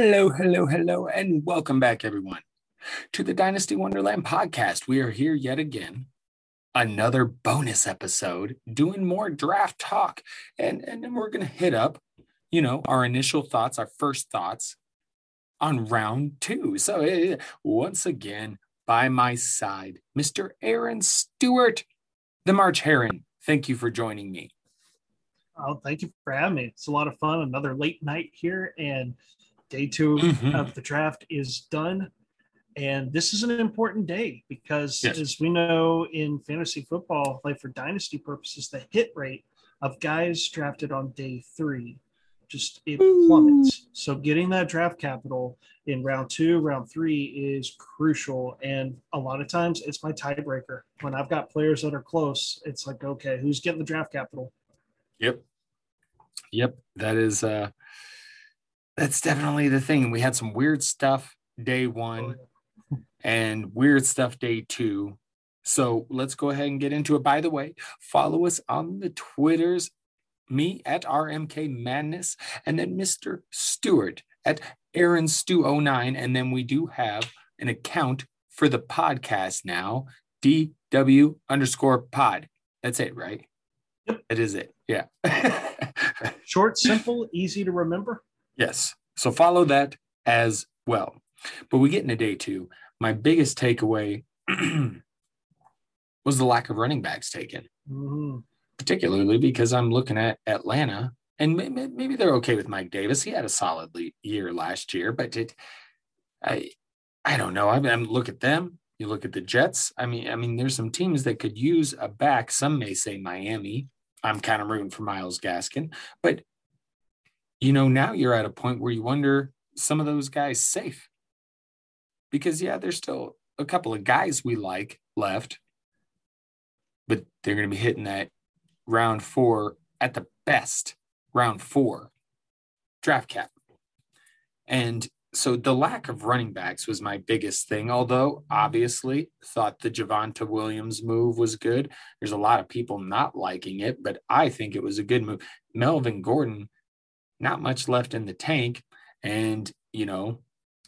Hello, hello, hello, and welcome back, everyone, to the Dynasty Wonderland podcast. We are here yet again, another bonus episode, doing more draft talk, and and then we're gonna hit up, you know, our initial thoughts, our first thoughts on round two. So uh, once again, by my side, Mr. Aaron Stewart, the March Heron. Thank you for joining me. Oh, thank you for having me. It's a lot of fun. Another late night here, and Day 2 Mhm. of the draft is done. And this is an important day because, Yes. as we know in fantasy football, like for dynasty purposes, the hit rate of guys drafted on day three just it plummets. So, getting that draft capital in round two, round three is crucial. And a lot of times it's my tiebreaker. When I've got players that are close, it's like, okay, who's getting the draft capital? Yep. Yep. That is uh that's definitely the thing. We had some weird stuff day one oh, and weird stuff day two. So let's go ahead and get into it. By the way, follow us on the Twitters, me at RMK Madness, and then Mr. Stewart at Aaron Stew09. And then we do have an account for the podcast now, DW underscore pod. That's it, right? Yep. That is it. Yeah. Short, simple, easy to remember. Yes. So follow that as well. But we get into day two. My biggest takeaway was the lack of running backs taken, Mhm. particularly because I'm looking at Atlanta and may- may- maybe they're okay with Mike Davis. He had a solid year last year, but it, I, I don't know. I mean, look at them. You look at the Jets. I mean, I mean, there's some teams that could use a back. Some may say Miami. I'm kind of rooting for Myles Gaskin, but you know, now you're at a point where you wonder some of those guys safe. Because yeah, there's still a couple of guys we like left, but they're going to be hitting that round four at the best, round four draft cap. And so the lack of running backs was my biggest thing. Although obviously thought the Javonte Williams move was good. There's a lot of people not liking it, but I think it was a good move. Melvin Gordon, not much left in the tank. And, you know,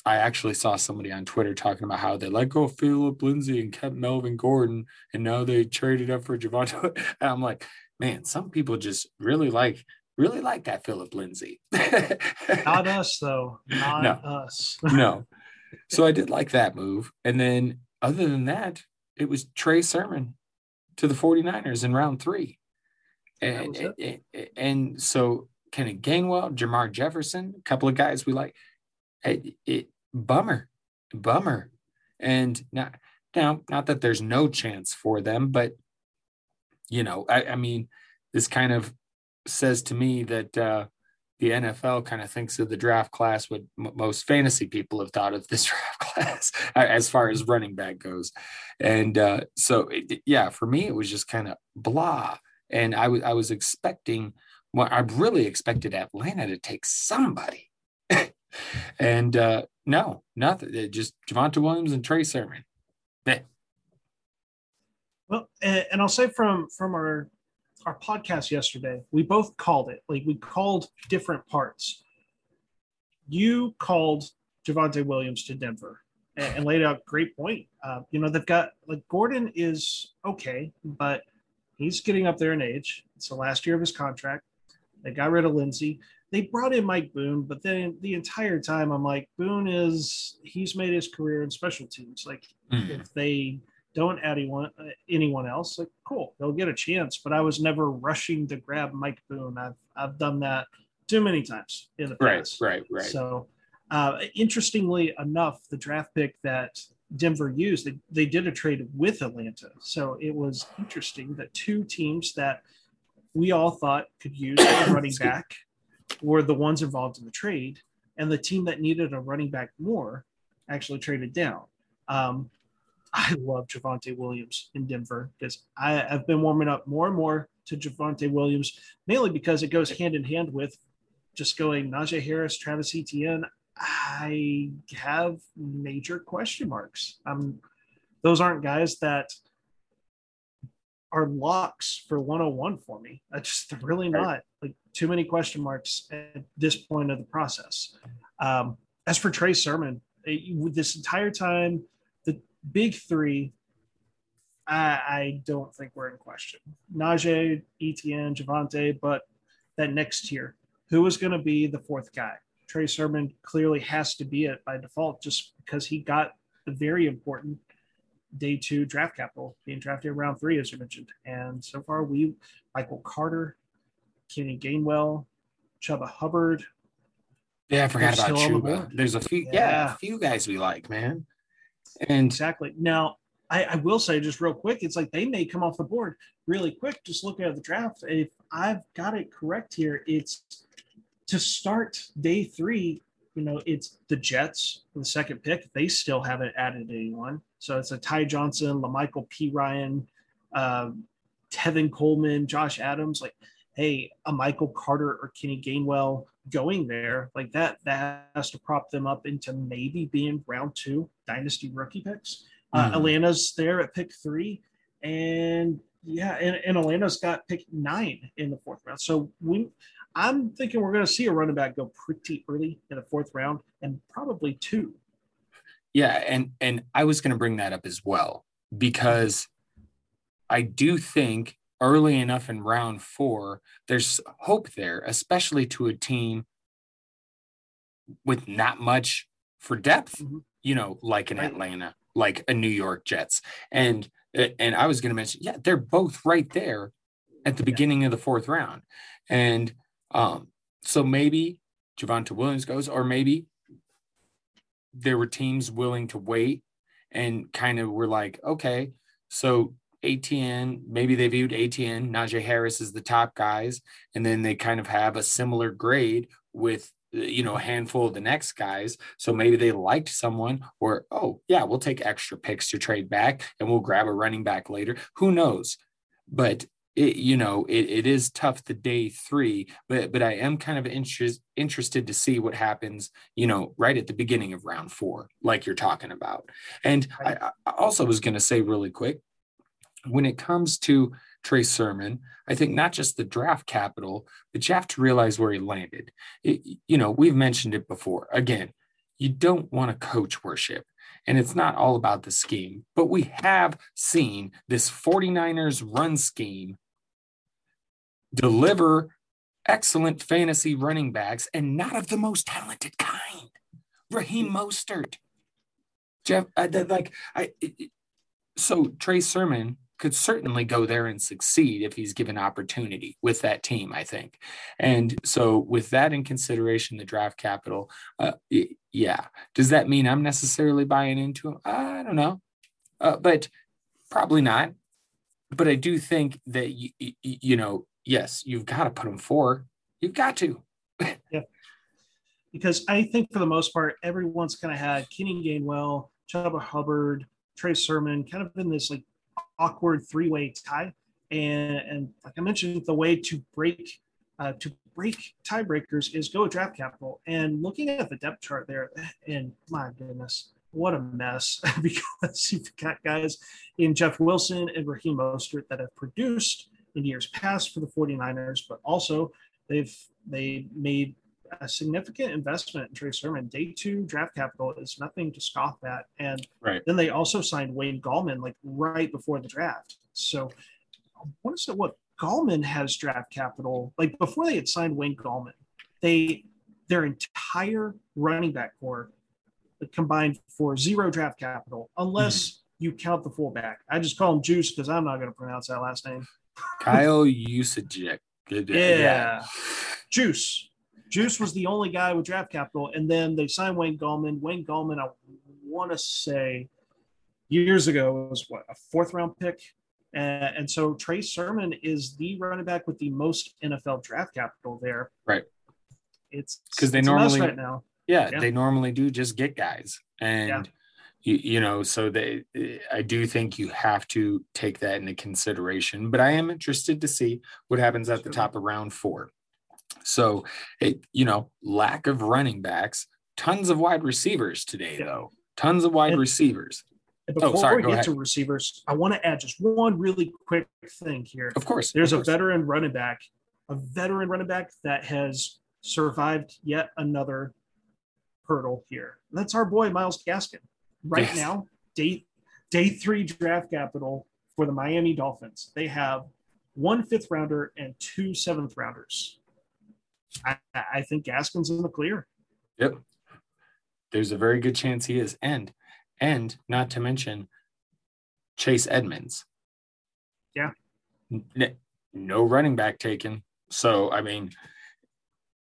I actually saw somebody on Twitter talking about how they let go of Phillip Lindsay and kept Melvin Gordon, and now they traded up for Javonte. And I'm like, man, some people just really like, really like that Phillip Lindsay. Not us, though. Not No. us. no. So I did like that move. And then other than that, it was Trey Sermon to the 49ers in round three. And, and, and so Kenny Gainwell, Jermar Jefferson, a couple of guys we like. It, it bummer, bummer. And not now, not that there's no chance for them, but you know, I, I mean, this kind of says to me that uh the NFL kind of thinks of the draft class what m- most fantasy people have thought of this draft class as far as running back goes. And uh, so, it, yeah, for me, it was just kind of blah. And I was I was expecting, well, I really expected Atlanta to take somebody. and uh, no, nothing. It just Javonte Williams and Trey Sermon. Well, and, and I'll say from from our our podcast yesterday, we both called it. Like we called different parts. You called Javonte Williams to Denver and, and laid out great point. Uh, you know they've got like Gordon is okay, but he's getting up there in age. It's the last year of his contract. They got rid of Lindsay. They brought in Mike Boone, but then the entire time I'm like, Boone is he's made his career in special teams. Like mm, if they don't add anyone uh, anyone else, like cool, they'll get a chance. But I was never rushing to grab Mike Boone. I've I've done that too many times in the right, past. right, right. So, uh, interestingly enough, the draft pick that Denver used, they, they did a trade with Atlanta. So it was interesting that two teams that we all thought could use a running back were the ones involved in the trade, and the team that needed a running back more actually traded down. Um, I love Javonte Williams in Denver because I, I've been warming up more and more to Javonte Williams, mainly because it goes hand in hand with just going Najee Harris, Travis Etienne. I have major question marks. Um, those aren't guys that are locks for 101 for me. I just really not like too many question marks at this point of the process. Um, as for Trey Sermon, it, this entire time, the big three, I, I don't think we're in question. Najee, Etienne, Javonte, but that next tier, who is going to be the fourth guy? Trey Sermon clearly has to be it by default just because he got the very important day two draft capital being drafted around three, as you mentioned. And so far, we, Michael Carter, Kenny Gainwell, Chuba Hubbard. Yeah, I forgot about Chuba. The There's a few, yeah. yeah, a few guys we like, man. And exactly. Now, I, I, will say just real quick, it's like they may come off the board really quick. Just looking at the draft, if I've got it correct here, it's to start day three. You know, it's the Jets the second pick. They still haven't added anyone, so it's a Ty Johnson, La'Mical Perine, um, Tevin Coleman, Josh Adams. Like, hey, a Michael Carter or Kenny Gainwell going there, like that, that has to prop them up into maybe being round two dynasty rookie picks. Uh, mm-hmm. Atlanta's there at pick three, and yeah, and, and Atlanta's got pick nine in the fourth round. So we, I'm thinking we're going to see a running back go pretty early in the fourth round, and probably two. Yeah, and and I was going to bring that up as well because I do think early enough in round four, there's hope there, especially to a team with not much for depth. Mm-hmm. You know, like in right. Atlanta like a New York Jets. And and I was going to mention, yeah, they're both right there at the beginning of the fourth round. And um, so maybe Javonte Williams goes, or maybe there were teams willing to wait and kind of were like, okay, so Etienne, maybe they viewed Etienne, Najee Harris as the top guys, and then they kind of have a similar grade with you know a handful of the next guys. So maybe they liked someone or oh yeah we'll take extra picks to trade back and we'll grab a running back later. Who knows? But it, you know it, it is tough the day three but but i am kind of interest, interested to see what happens you know right at the beginning of round four like you're talking about and i, I also was going to say really quick when it comes to Trey Sermon. I think not just the draft capital, but you have to realize where he landed. It, you know, we've mentioned it before. Again, you don't want to coach worship. And it's not all about the scheme, but we have seen this 49ers run scheme deliver excellent fantasy running backs and not of the most talented kind. Raheem Mostert. Jeff, I, like, I, it, so Trey Sermon could certainly go there and succeed if he's given opportunity with that team, I think. And so, with that in consideration, the draft capital, uh, yeah. Does that mean I'm necessarily buying into him? I don't know, uh, but probably not. But I do think that you, you know, yes, you've got to put them four. You've got to. yeah. Because I think for the most part, everyone's kind of had Kenny Gainwell, Chuba Hubbard, Trey Sermon, kind of in this like awkward three-way tie. And, and like I mentioned, the way to break uh, to break tiebreakers is go draft capital. And looking at the depth chart there, and my goodness, what a mess! because you've got guys in Jeff Wilson and Raheem Mostert that have produced in years past for the 49ers, but also they've they made a significant investment in Trey Sermon. Day two draft capital is nothing to scoff at. And right. then they also signed Wayne Gallman like right before the draft. So I want to say what Gallman has draft capital. Like before they had signed Wayne Gallman, they their entire running back corps combined for zero draft capital, unless mm-hmm. you count the fullback. I just call him Juice because I'm not going to pronounce that last name. Kyle Juszczyk. Yeah. yeah. Juice. Juice was the only guy with draft capital, and then they signed Wayne Gallman. Wayne Gallman, I want to say, years ago was what a fourth round pick, and, and so Trey Sermon is the running back with the most NFL draft capital there. Right. It's because they normally right now. Yeah, yeah, they normally do just get guys, and yeah. You, you know, so they. Eh, I do think you have to take that into consideration, but I am interested to see what happens at the top of round four. So, it, you know, lack of running backs, tons of wide receivers today, yeah. though. Tons of wide and, receivers. And oh, before oh, sorry, we get ahead. to receivers, I want to add just one really quick thing here. Of course. There's of course. a veteran running back, a veteran running back that has survived yet another hurdle here. That's our boy Myles Gaskin. Right yes. now, day day three draft capital for the Miami Dolphins. They have one fifth rounder and two seventh rounders. I, I think Gaskin's in the clear. Yep. There's a very good chance he is. And and not to mention Chase Edmonds. Yeah. No running back taken. So I mean,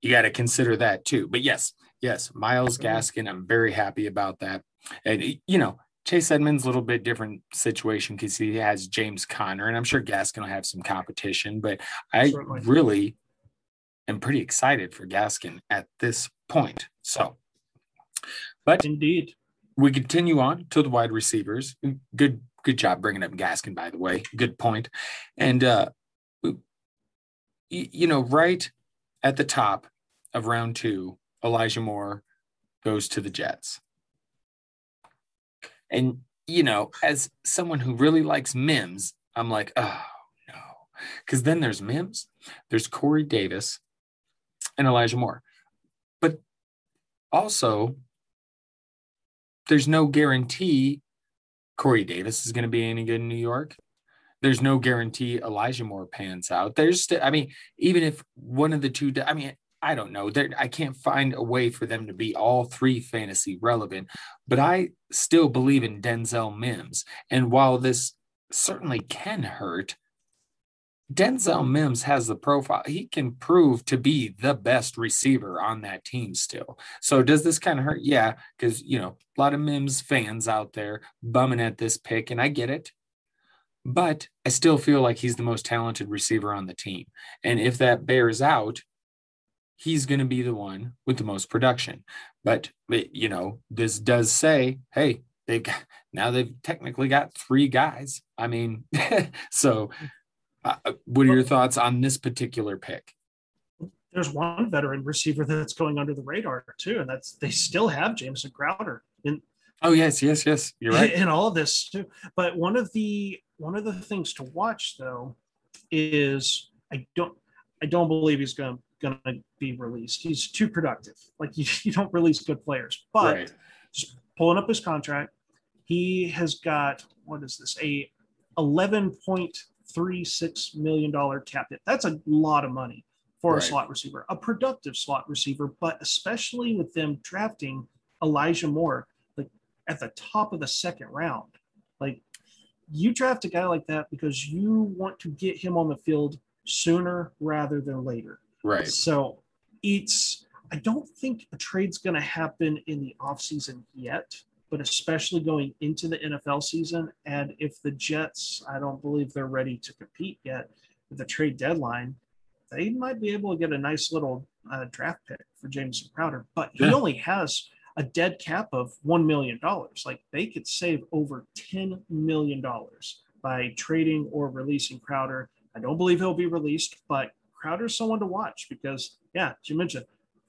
you got to consider that too. But yes, yes, Myles Gaskin, I'm very happy about that. And you know, Chase Edmonds a little bit different situation because he has James Conner, and I'm sure Gaskin will have some competition. But I Certainly. really am pretty excited for Gaskin at this point. So, but indeed, we continue on to the wide receivers. Good, good job bringing up Gaskin, by the way. Good point. And uh, you know, right at the top of round two, Elijah Moore goes to the Jets. And, you know, as someone who really likes Mims, I'm like, oh, no. Because then there's Mims, there's Corey Davis, and Elijah Moore. But also, there's no guarantee Corey Davis is going to be any good in New York there's no guarantee Elijah Moore pans out. There's, st- I mean, even if one of the two, I mean, I don't know. I can't find a way for them to be all three fantasy relevant, but I still believe in Denzel Mims. And while this certainly can hurt, Denzel Mims has the profile. He can prove to be the best receiver on that team still. So does this kind of hurt? Yeah, because you know, a lot of Mims fans out there bumming at this pick, and I get it but I still feel like he's the most talented receiver on the team. And if that bears out, he's going to be the one with the most production. But, you know, this does say, hey, got, now they've technically got three guys. I mean, so uh, uh, what are your thoughts on this particular pick? There's one veteran receiver that's going under the radar too, and that's they still have Jamison Crowder. In, oh yes, yes, yes, you're right. In all of this too, but one of the one of the things to watch though is I don't I don't believe he's going going to be released. He's too productive. Like you, you don't release good players. But right. just pulling up his contract, he has got what is this a eleven point three six million dollar cap hit. That's a lot of money for right. a slot receiver, a productive slot receiver. But especially with them drafting Elijah Moore like at the top of the second round, like you draft a guy like that because you want to get him on the field sooner rather than later. Right. So it's I don't think a trade's going to happen in the offseason yet, but especially going into the NFL season. And if the Jets, I don't believe they're ready to compete yet with the trade deadline, they might be able to get a nice little uh, draft pick for Jamison Crowder. But he yeah. only has a dead cap of $1 million. Like they could save over $10 million by trading or releasing Crowder. I don't believe he'll be released, but Crowder's someone to watch because, yeah, as you mentioned,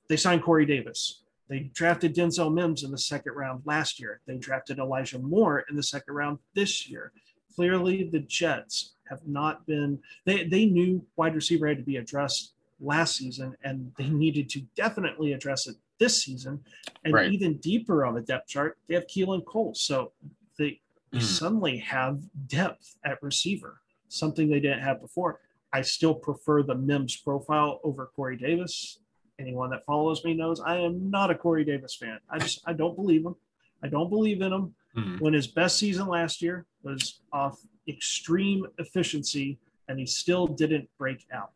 they signed Corey Davis. They drafted Denzel Mims in the second round last year. They drafted Elijah Moore in the second round this year. Clearly, the Jets have not been, they, they knew wide receiver had to be addressed last season, and they needed to definitely address it this season. And right. even deeper on the depth chart, they have Keelan Cole. So they mm. suddenly have depth at receiver, something they didn't have before. I still prefer the Mims profile over Corey Davis. Anyone that follows me knows I am not a Corey Davis fan. I just I don't believe him. I don't believe in him. Mm. When his best season last year was off extreme efficiency, and he still didn't break out.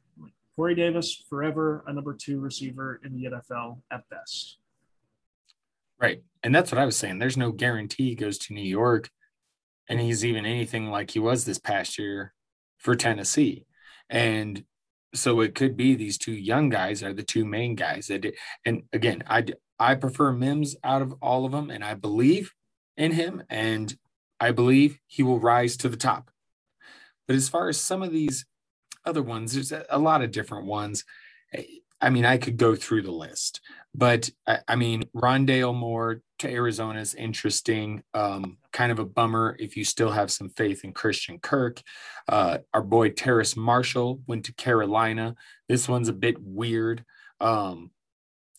Corey Davis, forever a number two receiver in the NFL at best. Right. And that's what I was saying. There's no guarantee he goes to New York and he's even anything like he was this past year for Tennessee. And so it could be these two young guys are the two main guys that and again I I prefer Mims out of all of them and I believe in him and I believe he will rise to the top. But as far as some of these other ones. There's a, lot of different ones. Eh, I mean, I could go through the list, but I, I mean, Rondale Moore to Arizona is interesting. Um, kind of a bummer if you still have some faith in Christian Kirk. Uh, our boy Terrace Marshall went to Carolina. This one's a bit weird. Um,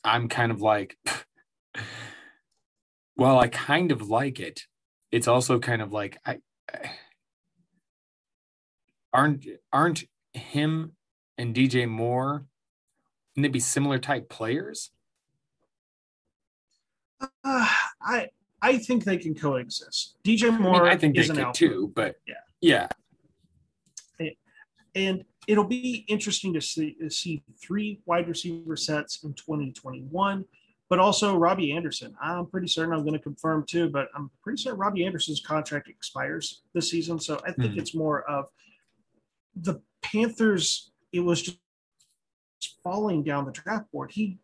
I'm kind of like, while I kind of like it, it's also kind of like I, I aren't aren't him and DJ Moore can they be similar type players? Uh, I I think they can coexist. DJ Moore, I, mean, I think they could too, but yeah, yeah. And it'll be interesting to see, to see three wide receiver sets in 2021, but also Robbie Anderson. I'm pretty certain I'm going to confirm too, but I'm pretty certain Robbie Anderson's contract expires this season. So I think mm. it's more of the Panthers. It was just falling down the draft board. He,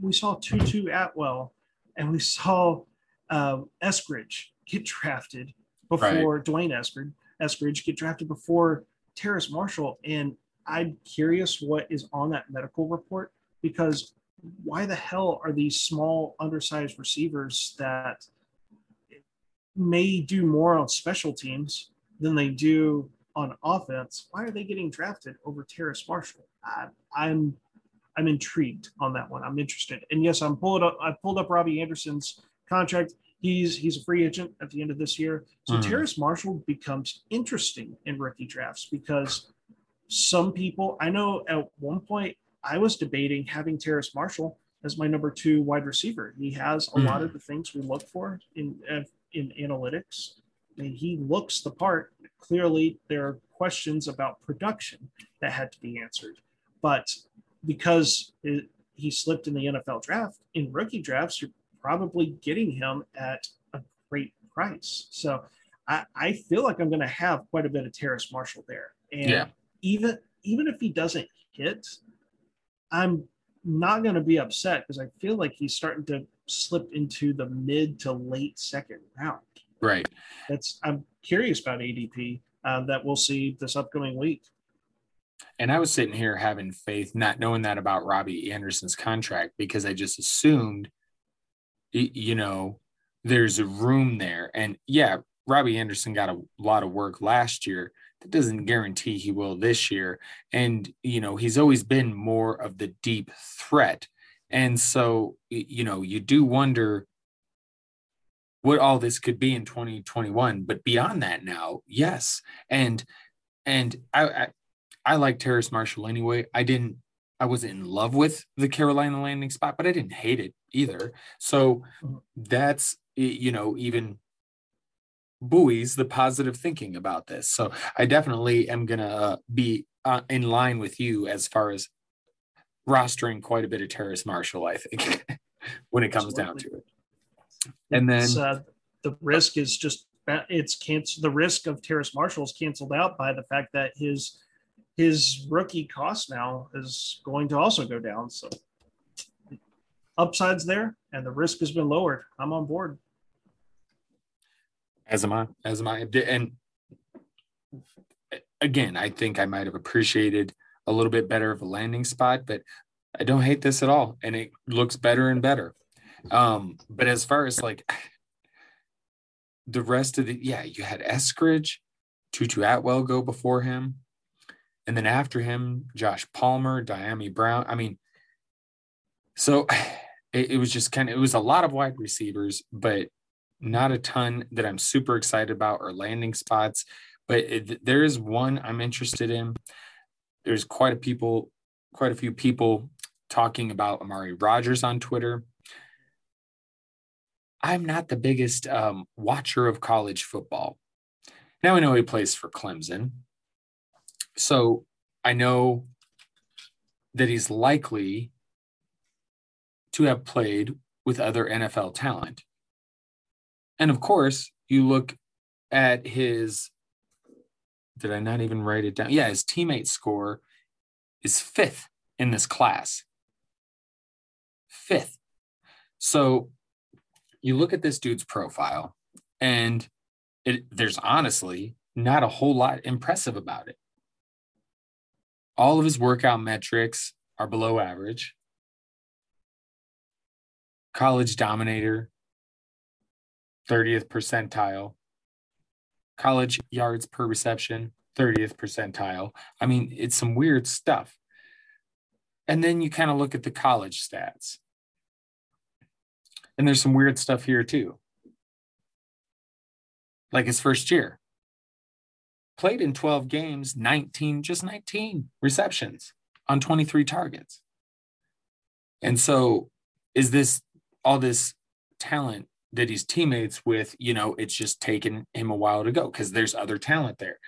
we saw Tutu Atwell, and we saw uh, Eskridge get drafted before right. D'Wayne Eskridge, Eskridge get drafted before Terrace Marshall. And I'm curious what is on that medical report because why the hell are these small, undersized receivers that may do more on special teams than they do on offense? Why are they getting drafted over Terrace Marshall? I, I'm I'm intrigued on that one. I'm interested. And yes, I'm pulled up. I pulled up Robbie Anderson's contract. He's he's a free agent at the end of this year. So mm. Terrace Marshall becomes interesting in rookie drafts because some people I know at one point I was debating having Terrace Marshall as my number two wide receiver. He has a mm. lot of the things we look for in in analytics. I mean, he looks the part. Clearly, there are questions about production that had to be answered, but because it, he slipped in the NFL draft, in rookie drafts, you're probably getting him at a great price. So I, I feel like I'm going to have quite a bit of Terrace Marshall there. And yeah. even even if he doesn't hit, I'm not going to be upset because I feel like he's starting to slip into the mid to late second round. Right. That's I'm curious about ADP uh, that we'll see this upcoming week. And I was sitting here having faith, not knowing that about Robbie Anderson's contract, because I just assumed, you know, there's a room there. And yeah, Robbie Anderson got a lot of work last year. That doesn't guarantee he will this year. And, you know, he's always been more of the deep threat. And so, you know, you do wonder what all this could be in 2021. But beyond that now, yes. And, and I, I I like Terrace Marshall anyway. I didn't I wasn't in love with the Carolina landing spot, but I didn't hate it either. So that's you know even buoys the positive thinking about this. So I definitely am gonna uh, be uh, in line with you as far as rostering quite a bit of Terrace Marshall. I think when it comes Absolutely. down to it, and then uh, the risk is just it's canceled. The risk of Terrace Marshall is canceled out by the fact that his his rookie cost now is going to also go down. So upsides there, and the risk has been lowered. I'm on board. As am I. As am I. And again, I think I might have appreciated a little bit better of a landing spot, but I don't hate this at all, and it looks better and better. Um, but as far as like the rest of the, yeah, you had Eskridge, Tutu Atwell go before him. And then after him, Josh Palmer, Dyami Brown. I mean, so it, it was just kind of, it was a lot of wide receivers, but not a ton that I'm super excited about or landing spots. But it, there is one I'm interested in. There's quite a people, quite a few people talking about Amari Rogers on Twitter. I'm not the biggest um, watcher of college football. Now I know he plays for Clemson, so I know that he's likely to have played with other NFL talent. And of course, you look at his, did I not even write it down? Yeah, his teammate score is fifth in this class. Fifth. So you look at this dude's profile, and it, there's honestly not a whole lot impressive about it. All of his workout metrics are below average. College dominator, 30th percentile. College yards per reception, 30th percentile. I mean, it's some weird stuff. And then you kind of look at the college stats. And there's some weird stuff here too. Like his first year. Played in 12 games, 19, just 19 receptions on 23 targets. And so is this all this talent that he's teammates with, you know, it's just taken him a while to go because there's other talent there.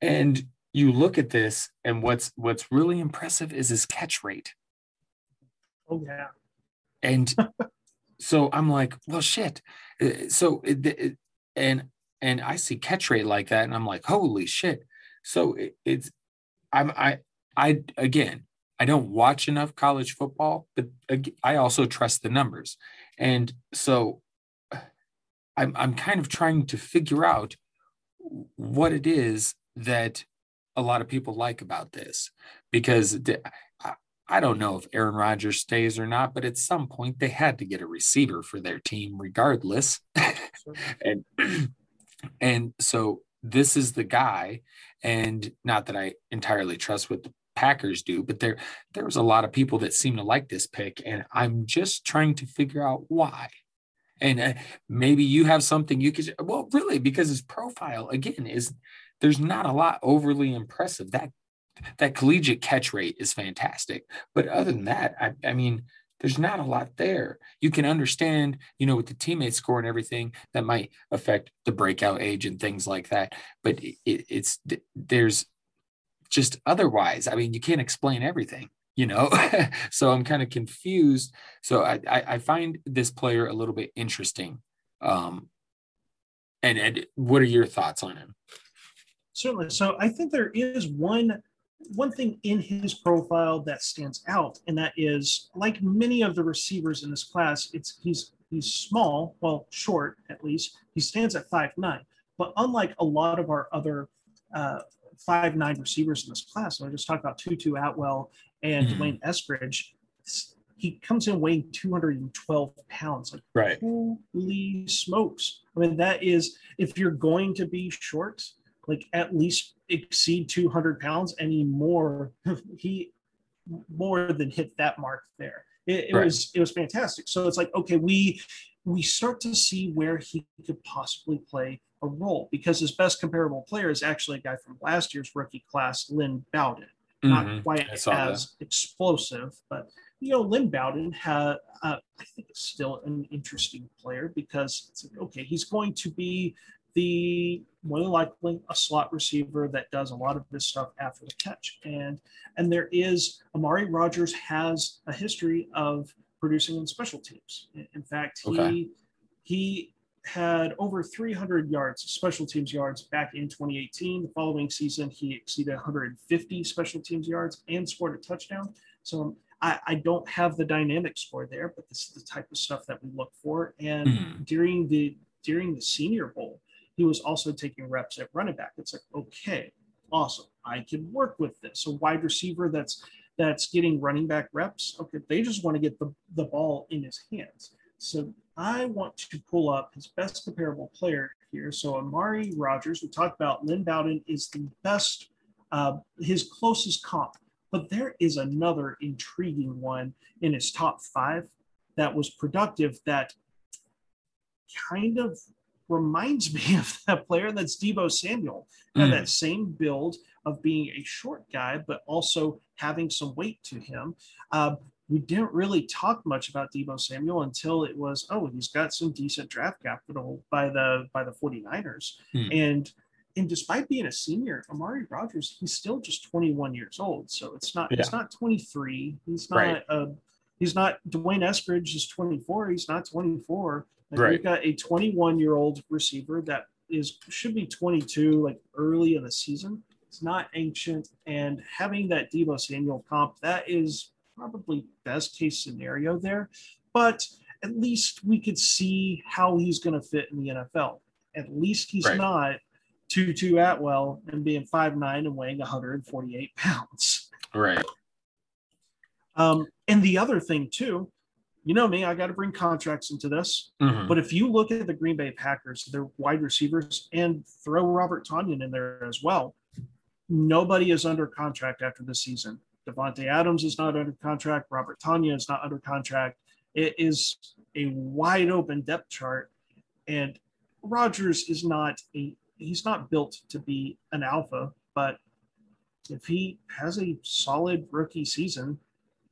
And you look at this, and what's what's really impressive is his catch rate. Oh yeah. And so I'm like, well, shit. Uh, so it, it, and and I see catch rate like that, and I'm like, holy shit. So it, it's I'm I I again I don't watch enough college football, but I also trust the numbers. And so I'm, I'm kind of trying to figure out what it is that a lot of people like about this because I don't know if Aaron Rodgers stays or not, but at some point they had to get a receiver for their team regardless. and and so this is the guy and not that I entirely trust what the Packers do, but there there was a lot of people that seem to like this pick, and I'm just trying to figure out why. And uh, maybe you have something you could well, really, because his profile again is there's not a lot overly impressive. That that collegiate catch rate is fantastic, but other than that, I, I mean, there's not a lot there. You can understand, you know, with the teammate score and everything that might affect the breakout age and things like that. But it, it's there's just otherwise. I mean, you can't explain everything, you know? so I'm kind of confused. So I, I, I, find this player a little bit interesting. Um, and, and what are your thoughts on him? Certainly. So I think there is one one thing in his profile that stands out, and that is like many of the receivers in this class, it's he's he's small, well, short at least. He stands at five nine. But unlike a lot of our other uh, five nine receivers in this class. So I just talked about Tutu Atwell and mm-hmm. D'Wayne Eskridge. He comes in weighing 212 pounds. Like, right. holy smokes. I mean, that is, if you're going to be short, like at least exceed 200 pounds any more, he more than hit that mark there. It, it right. was, it was fantastic. So it's like, okay, we, we start to see where he could possibly play a role because his best comparable player is actually a guy from last year's rookie class, Lynn Bowden. Mm-hmm. Not quite as that. explosive, but you know, Lynn Bowden had, uh, I think, is still an interesting player because it's like, okay, he's going to be the more than likely a slot receiver that does a lot of this stuff after the catch. And and there is Amari Rogers has a history of producing in special teams. In fact, he okay. he had over 300 yards, special teams yards back in 2018. The following season, he exceeded 150 special teams yards and scored a touchdown. So I, I don't have the dynamic score there, but this is the type of stuff that we look for. And mm-hmm. during the during the Senior Bowl, he was also taking reps at running back. It's like, okay, awesome. I can work with this. A wide receiver that's that's getting running back reps. Okay, they just want to get the, the ball in his hands. So I want to pull up his best comparable player here. So Amari Rogers, we talked about Lynn Bowden is the best, uh, his closest comp, but there is another intriguing one in his top five that was productive that kind of reminds me of that player. That's Deebo Samuel. Mm. that same build of being a short guy, but also having some weight to him. Uh, we didn't really talk much about Deebo Samuel until it was, oh, he's got some decent draft capital by the by the 49ers. Hmm. And and despite being a senior, Amari Rogers, he's still just 21 years old. So it's not yeah. he's not 23. He's not right. uh he's not D'Wayne Eskridge is 24. He's not 24. Like right. We've got a 21 year old receiver that is should be 22, like early in the season. It's not ancient, and having that Deebo Samuel comp that is probably best case scenario there, but at least we could see how he's going to fit in the NFL. At least he's right. not Tutu Atwell and being five nine and weighing 148 pounds. Right. Um, and the other thing too, you know me, I got to bring contracts into this. Mm-hmm. But if you look at the Green Bay Packers, their wide receivers, and throw Robert Tonyan in there as well, nobody is under contract after the season. Davante Adams is not under contract. Robert Tonyan is not under contract. It is a wide open depth chart, and Rodgers is not a he's not built to be an alpha, but if he has a solid rookie season,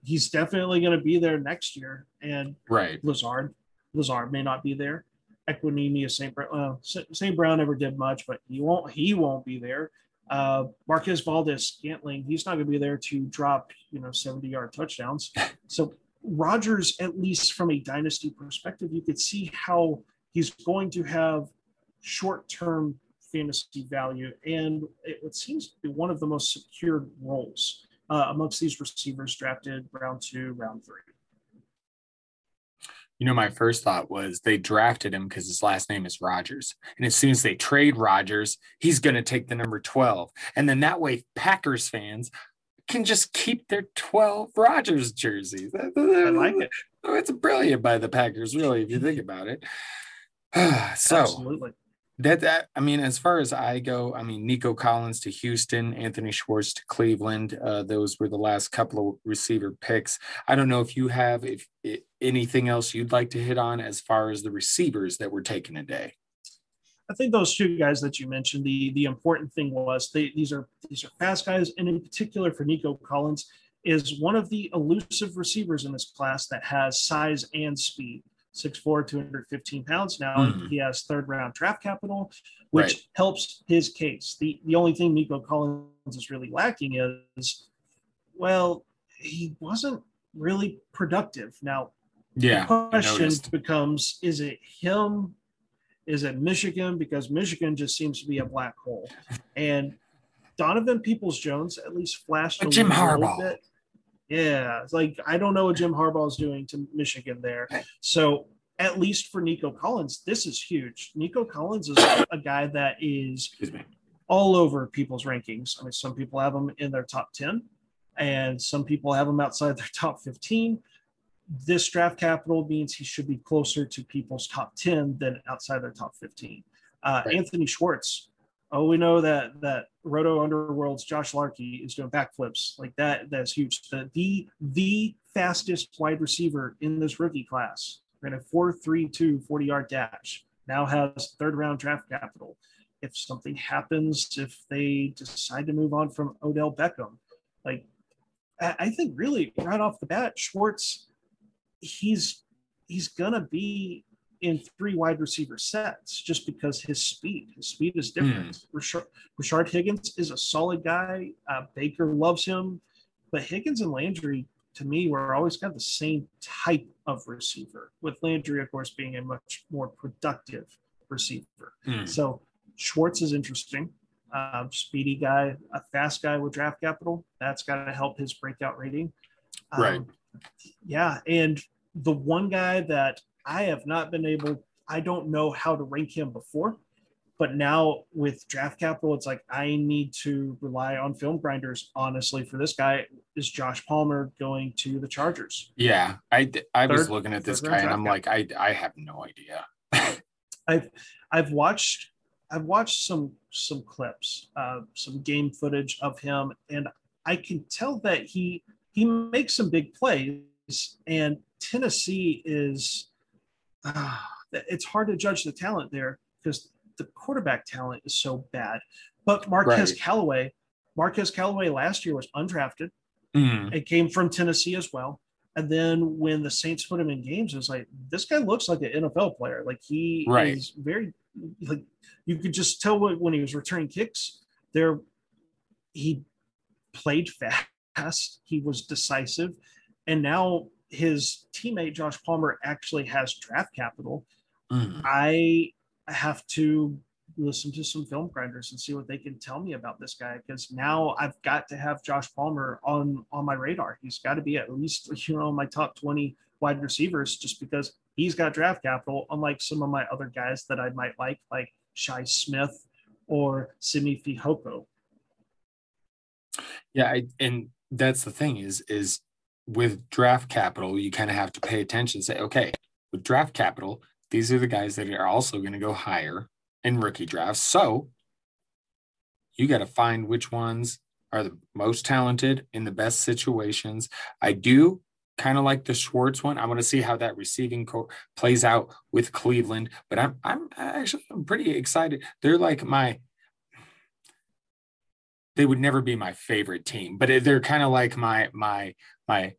he's definitely going to be there next year. And right, Lazard, Lazard may not be there. Equanimeous St. Brown, uh, St. Brown never did much, but he won't. He won't be there. Uh, Marquez Valdes Scantling, he's not going to be there to drop you know seventy yard touchdowns. So Rogers, at least from a dynasty perspective, you could see how he's going to have short term fantasy value, and it, it, seems to be one of the most secured roles uh, amongst these receivers drafted round two, round three. You know, my first thought was they drafted him because his last name is Rogers. And as soon as they trade Rogers, he's going to take the number 12. And then that way, Packers fans can just keep their 12 Rogers jerseys. I like it. It's brilliant by the Packers, really, if you think about it. so, Absolutely. That, that I mean, as far as I go, I mean, Nico Collins to Houston, Anthony Schwartz to Cleveland. Uh, those were the last couple of receiver picks. I don't know if you have if, if anything else you'd like to hit on as far as the receivers that were taken today. I think those two guys that you mentioned, the the important thing was they, these are these are fast guys, and in particular for Nico Collins, is one of the elusive receivers in this class that has size and speed. 6'4, 215 pounds. Now mm-hmm. he has third round draft capital, which right. helps his case. The the only thing Nico Collins is really lacking is, well, he wasn't really productive. Now, yeah, the question becomes: Is it him? Is it Michigan? Because Michigan just seems to be a black hole, and Donovan Peoples Jones at least flashed a Jim Harbaugh. Bit. Yeah, it's like I don't know what Jim Harbaugh is doing to Michigan there. So at least for Nico Collins, this is huge. Nico Collins is a guy that is all over people's rankings. I mean, some people have him in their top 10, and some people have him outside their top 15. This draft capital means he should be closer to people's top 10 than outside their top 15. Uh, right. Anthony Schwartz, oh, we know that that Roto Underworld's Josh Larkey is doing backflips like that. That's huge. The the, the fastest wide receiver in this rookie class ran a 4.32 40 yard dash. Now has third round draft capital. If something happens, if they decide to move on from Odell Beckham, like I think really right off the bat, Schwartz, he's he's gonna be in three wide receiver sets just because his speed, his speed is different. Mm. Rashard, Rashard, Higgins is a solid guy. Uh, Baker loves him, but Higgins and Landry, to me, were always kind of the same type of receiver. With Landry, of course, being a much more productive receiver. Mm. So Schwartz is interesting. Uh, speedy guy, a fast guy with draft capital. That's got to help his breakout rating. Um, right. Yeah, and the one guy that I have not been able, I don't know how to rank him before. But now with draft capital, it's like I need to rely on film grinders. Honestly, for this guy, is Josh Palmer going to the Chargers? Yeah, I I third, was looking at this guy and I'm like, I I have no idea. I've I've watched I've watched some some clips, uh, some game footage of him, and I can tell that he he makes some big plays. And Tennessee is uh, it's hard to judge the talent there because the quarterback talent is so bad. But Marquez right. Callaway, Marquez Callaway last year was undrafted. Mm. It came from Tennessee as well. And then when the Saints put him in games, it was like this guy looks like an NFL player. Like he right. is very like you could just tell when he was returning kicks there he played fast he was decisive and now his teammate Josh Palmer actually has draft capital, mm. I have to listen to some film grinders and see what they can tell me about this guy because now I've got to have Josh Palmer on on my radar. He's got to be at least you know my top 20 wide receivers just because he's got draft capital unlike some of my other guys that I might like like Shi Smith or Simi Fehoko. Yeah, I, and that's the thing is is with draft capital, you kind of have to pay attention say, okay, with draft capital, these are the guys that are also going to go higher in rookie drafts. So you got to find which ones are the most talented in the best situations. I do kind of like the Schwartz one. I want to see how that receiving corps plays out with Cleveland. But I'm I'm actually I'm pretty excited. They're like my they would never be my favorite team, but they're kind of like my my my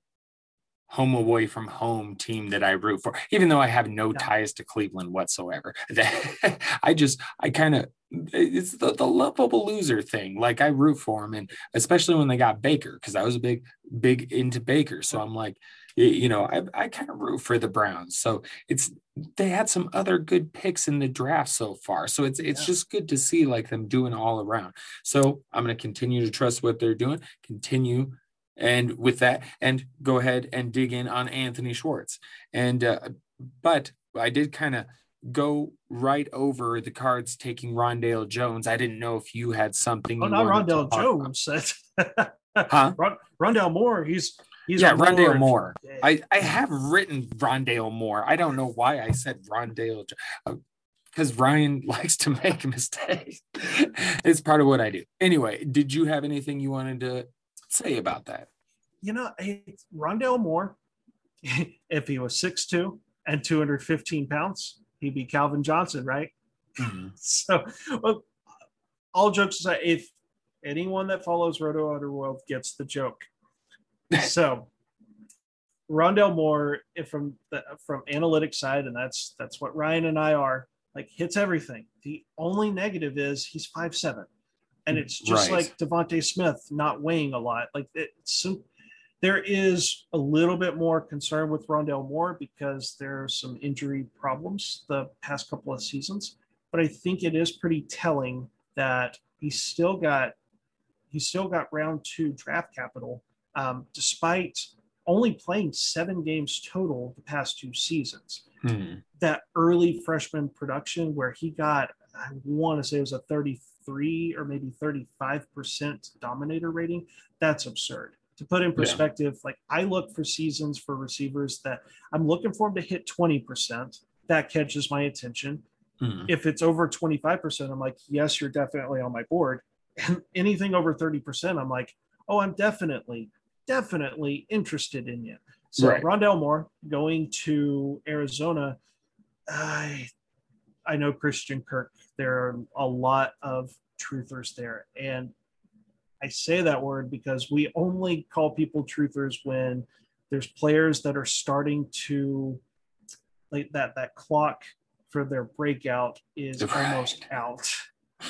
home away from home team that I root for, even though I have no ties to Cleveland whatsoever. I just, I kind of, it's the, the lovable loser thing. Like I root for them. And especially when they got Baker, because I was a big, big into Baker. So I'm like, you know, I, I kind of root for the Browns. So it's, they had some other good picks in the draft so far. So it's, it's yeah. just good to see like them doing all around. So I'm going to continue to trust what they're doing, continue and with that and go ahead and dig in on anthony schwartz and uh, but i did kind of go right over the cards taking rondale jones i didn't know if you had something oh not rondale jones huh rondale moore he's He's yeah, Rondale Moore. I, I have written Rondale Moore. I don't know why I said Rondale because uh, Ryan likes to make mistakes. it's part of what I do. Anyway, did you have anything you wanted to say about that? You know, Rondale Moore, if he was 6'2 and 215 pounds, he'd be Calvin Johnson, right? Mm-hmm. So, well, all jokes aside, if anyone that follows Roto Underworld gets the joke. so, Rondale Moore, from the from analytics side, and that's that's what Ryan and I are, like hits everything. The only negative is he's five seven and it's just right. like DeVonta Smith not weighing a lot. Like it's there is a little bit more concern with Rondale Moore because there are some injury problems the past couple of seasons. But I think it is pretty telling that he's still got he's still got round two draft capital, um, despite only playing seven games total the past two seasons. Hmm. That early freshman production where he got, I want to say it was a 30 33 or maybe 35% dominator rating, that's absurd. To put in perspective, yeah. like I look for seasons for receivers that I'm looking for them to hit 20%. That catches my attention. Mm. If it's over 25%, I'm like, yes, you're definitely on my board. And anything over 30%, I'm like, oh, I'm definitely, definitely interested in you. So right. Rondale Moore going to Arizona, I I know Christian Kirk there are a lot of truthers there. And I say that word because we only call people truthers when there's players that are starting to like that that clock for their breakout is right. almost out.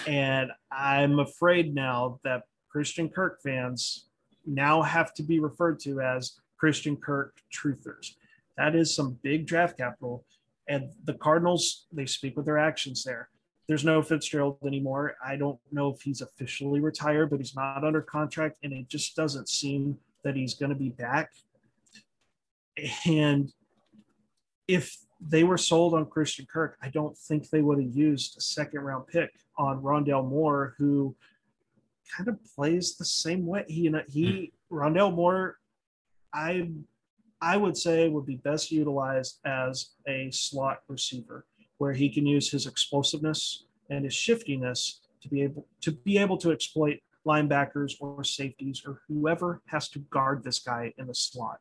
And I'm afraid now that Christian Kirk fans now have to be referred to as Christian Kirk truthers. That is some big draft capital. And the Cardinals, they speak with their actions there. There's no Fitzgerald anymore. I don't know if he's officially retired, but he's not under contract, and it just doesn't seem that he's going to be back. And if they were sold on Christian Kirk, I don't think they would have used a second round pick on Rondale Moore, who kind of plays the same way. He, you know, he hmm. Rondale Moore, I I would say would be best utilized as a slot receiver where he can use his explosiveness and his shiftiness to be able to be able to exploit linebackers or safeties or whoever has to guard this guy in the slot.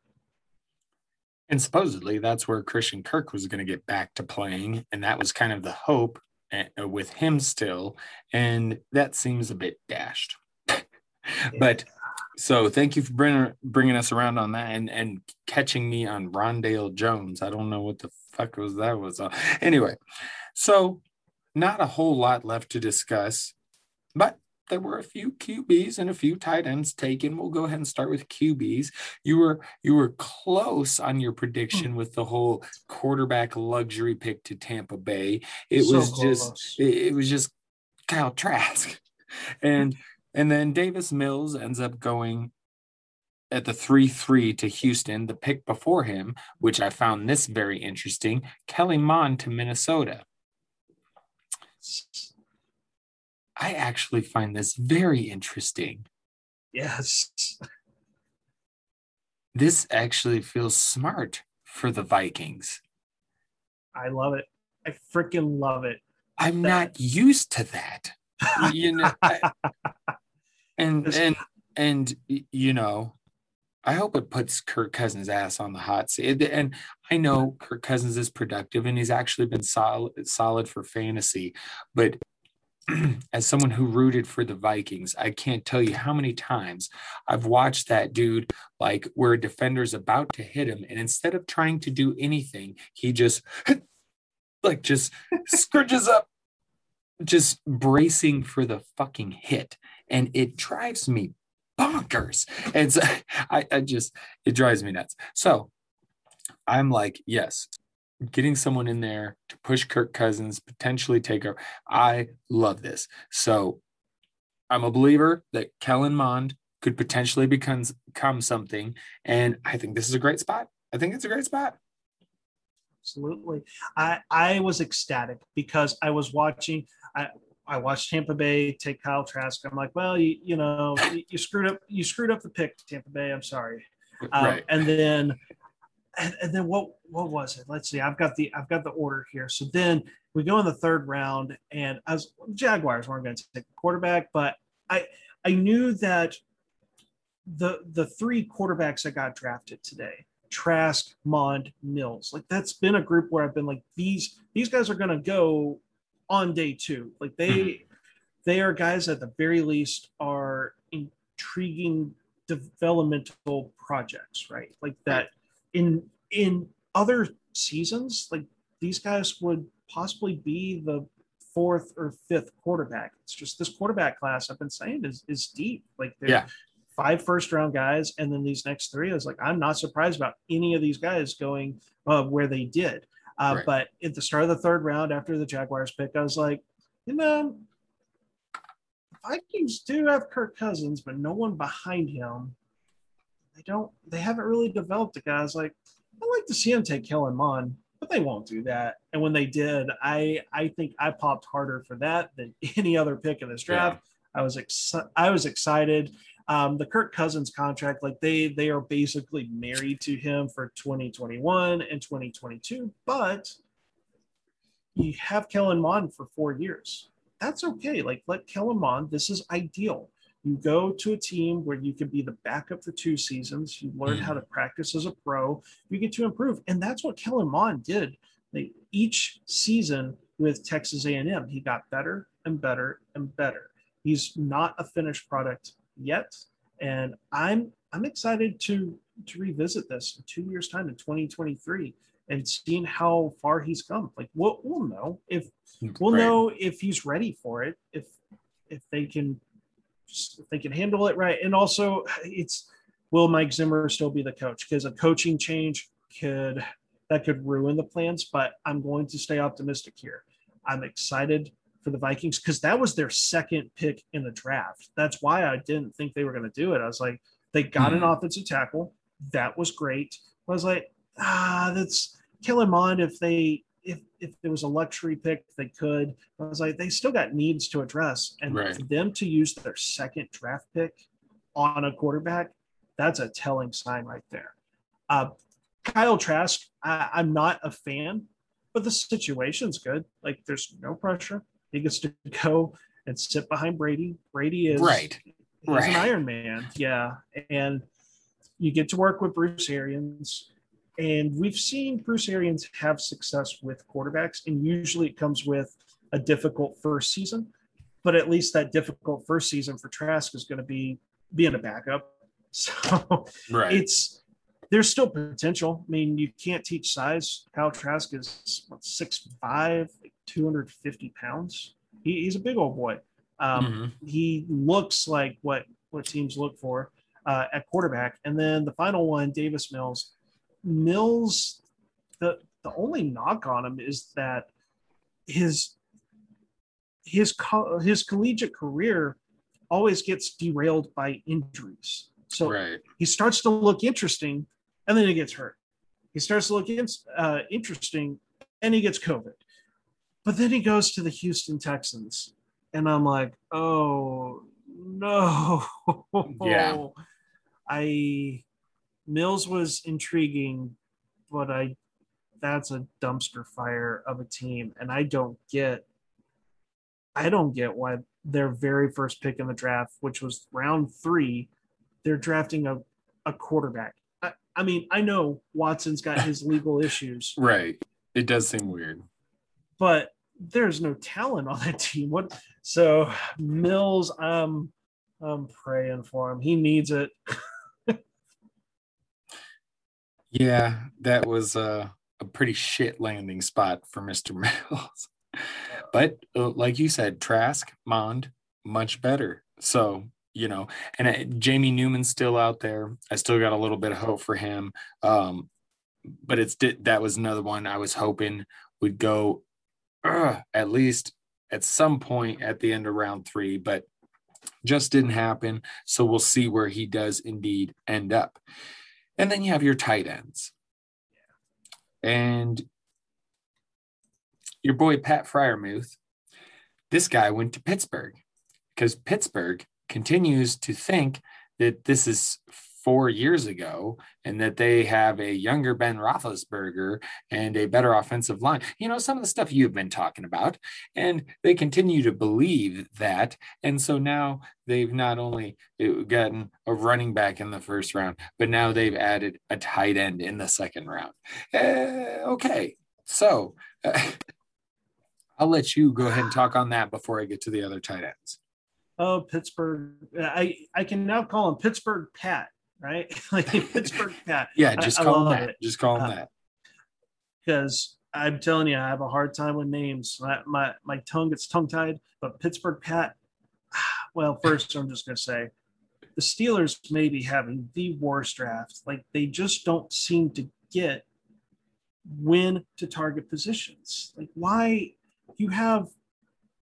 And supposedly that's where Christian Kirk was going to get back to playing, and that was kind of the hope eh, with him still, and that seems a bit dashed. but so thank you for bringing bringing us around on that and and catching me on Rondale Jones. I don't know what the fuck was that was uh, anyway so not a whole lot left to discuss but there were a few QBs and a few tight ends taken. We'll go ahead and start with QBs. You were you were close on your prediction with the whole quarterback luxury pick to Tampa Bay. It so was close. just it, it was just Kyle Trask. And and then Davis Mills ends up going at the 3 3 to Houston, the pick before him, which I found this very interesting Kellen Mond to Minnesota. I actually find this very interesting. Yes. This actually feels smart for the Vikings. I love it. I freaking love it. I'm that... not used to that. you know, I, and and and you know, I hope it puts Kirk Cousins' ass on the hot seat. And I know Kirk Cousins is productive and he's actually been solid solid for fantasy, but as someone who rooted for the Vikings, I can't tell you how many times I've watched that dude like where a defender's about to hit him, and instead of trying to do anything, he just like just scrunches up, just bracing for the fucking hit. And it drives me bonkers. And so I, I just it drives me nuts. So I'm like, yes, getting someone in there to push Kirk Cousins, potentially take over. I love this. So I'm a believer that Kellen Mond could potentially become, become something. And I think this is a great spot. I think it's a great spot. Absolutely. I, I was ecstatic because I was watching, I, I watched Tampa Bay take Kyle Trask. I'm like, well, you, you know, you, screwed up, you screwed up the pick, Tampa Bay. I'm sorry. Um, right. And then and, and then what what was it? Let's see. I've got the I've got the order here. So then we go in the third round, and as Jaguars weren't going to take a quarterback, but I I knew that the the three quarterbacks that got drafted today, Trask, Mond, Mills, like that's been a group where I've been like these these guys are going to go on day two. Like they mm-hmm. they are guys at the very least are intriguing developmental projects, right? Like that in in other seasons, like these guys would possibly be the fourth or fifth quarterback. It's just this quarterback class I've been saying is is deep. Like yeah. five first round guys, and then these next three. I was like, I'm not surprised about any of these guys going uh, where they did. Uh, right. But at the start of the third round, after the Jaguars pick, I was like, you know, Vikings do have Kirk Cousins, but no one behind him they don't they haven't really developed a guy guys like I'd like to see them take Kellen Mond, but they won't do that. And when they did, I I think I popped harder for that than any other pick in this draft. Yeah. I was ex- I was excited. Um, the Kirk Cousins contract, like they they are basically married to him for 2021 and 2022, but you have Kellen Mond for four years. That's okay. Like let Kellen Mond. This is ideal. You go to a team where you can be the backup for two seasons. You learn mm how to practice as a pro. You get to improve, and that's what Kellen Mond did. They, each season with Texas A&M, he got better and better and better. He's not a finished product yet, and I'm I'm excited to to revisit this in two years' time in 2023 and seeing how far he's come. Like we'll, we'll know if mm, we'll right. know if he's ready for it. If if they can if they can handle it right. And also, it's will Mike Zimmer still be the coach? Because a coaching change could that could ruin the plans. But I'm going to stay optimistic here. I'm excited for the Vikings because that was their second pick in the draft. That's why I didn't think they were going to do it. I was like, they got mm-hmm. an offensive tackle. That was great. I was like, ah, that's Kellen Mond if they if if it was a luxury pick, they could. I was like, they still got needs to address, and right. for them to use their second draft pick on a quarterback, that's a telling sign right there. Uh, Kyle Trask, I, I'm not a fan, but the situation's good. Like, there's no pressure. He gets to go and sit behind Brady. Brady is right. He's right. an Iron Man, yeah, and you get to work with Bruce Arians and we've seen Bruce Arians have success with quarterbacks, and usually it comes with a difficult first season. But at least that difficult first season for Trask is going to be being a backup. So right. it's there's still potential. I mean, you can't teach size. Kyle Trask is what, 6'5, like 250 pounds. He, he's a big old boy. Um, mm-hmm. He looks like what what teams look for uh, at quarterback. And then the final one, Davis Mills Mills, the the only knock on him is that his his co- his collegiate career always gets derailed by injuries. So right. he starts to look interesting, and then he gets hurt. He starts to look in, uh, interesting, and he gets COVID. But then he goes to the Houston Texans, and I'm like, oh no, yeah. I Mills was intriguing, but I that's a dumpster fire of a team, and I don't get I don't get why their very first pick in the draft, which was round three, they're drafting a a quarterback. I, I mean, I know Watson's got his legal issues, Right. It does seem weird. But there's no talent on that team. What? So Mills, I'm I'm praying for him. He needs it. Yeah, that was a, a pretty shit landing spot for Mr. Mills. But uh, like you said, Trask, Mond, much better. So, you know, and uh, Jamie Newman's still out there. I still got a little bit of hope for him. Um, but it's that was another one I was hoping would go uh, at least at some point at the end of round three, but just didn't happen. So we'll see where he does indeed end up. And then you have your tight ends. And your boy Pat Freiermuth, this guy went to Pittsburgh because Pittsburgh continues to think that this is four years ago and that they have a younger Ben Roethlisberger and a better offensive line. You know, some of the stuff you've been talking about. And they continue to believe that. And so now they've not only uh, gotten a running back in the first round, but now they've added a tight end in the second round. Uh, okay. So uh, I'll let you go ahead and talk on that before I get to the other tight ends. Oh, Pittsburgh. I I can now call him Pittsburgh Pat, right? like Pittsburgh Pat. Yeah, just I- call him that. it. Just call him Uh, that. because I'm telling you, I have a hard time with names. My my, my tongue gets tongue tied. But Pittsburgh Pat, well, first I'm just gonna say, the Steelers may be having the worst draft. Like they just don't seem to get when to target positions. Like why you have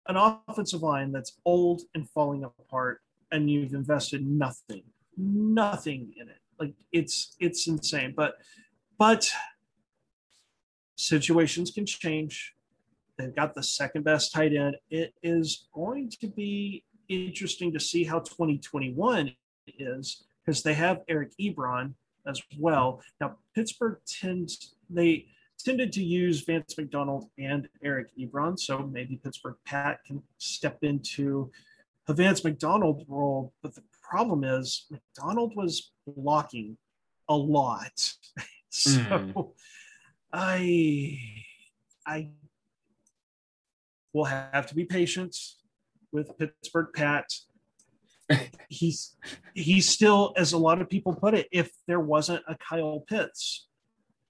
an offensive line that's old and falling apart, and you've invested nothing, nothing in it. Like it's it's insane. But but situations can change. They've got the second best tight end. It is going to be interesting to see how 2021 is because they have Eric Ebron as well. Now Pittsburgh tends they tended to use Vance McDonald and Eric Ebron, so maybe Pittsburgh Pat can step into a Vance McDonald role. But the problem is McDonald was blocking a lot, so Mm. I I will have to be patient with Pittsburgh Pat. he's he's still, as a lot of people put it, if there wasn't a Kyle Pitts,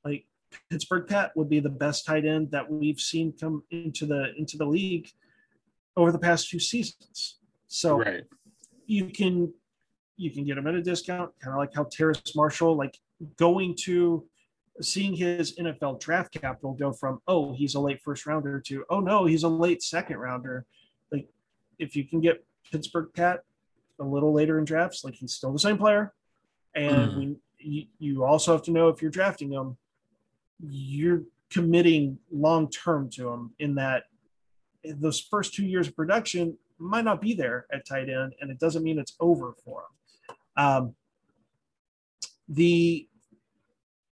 like Pittsburgh Pat would be the best tight end that we've seen come into the into the league over the past two seasons. So Right. you can you can get him at a discount, kind of like how Terrace Marshall, like going to seeing his NFL draft capital go from oh he's a late first rounder to oh no he's a late second rounder. Like if you can get Pittsburgh Pat a little later in drafts, like he's still the same player, and Mm. we, you, you also have to know if you're drafting him, you're committing long term to him in that those first two years of production might not be there at tight end, and it doesn't mean it's over for him. Um, the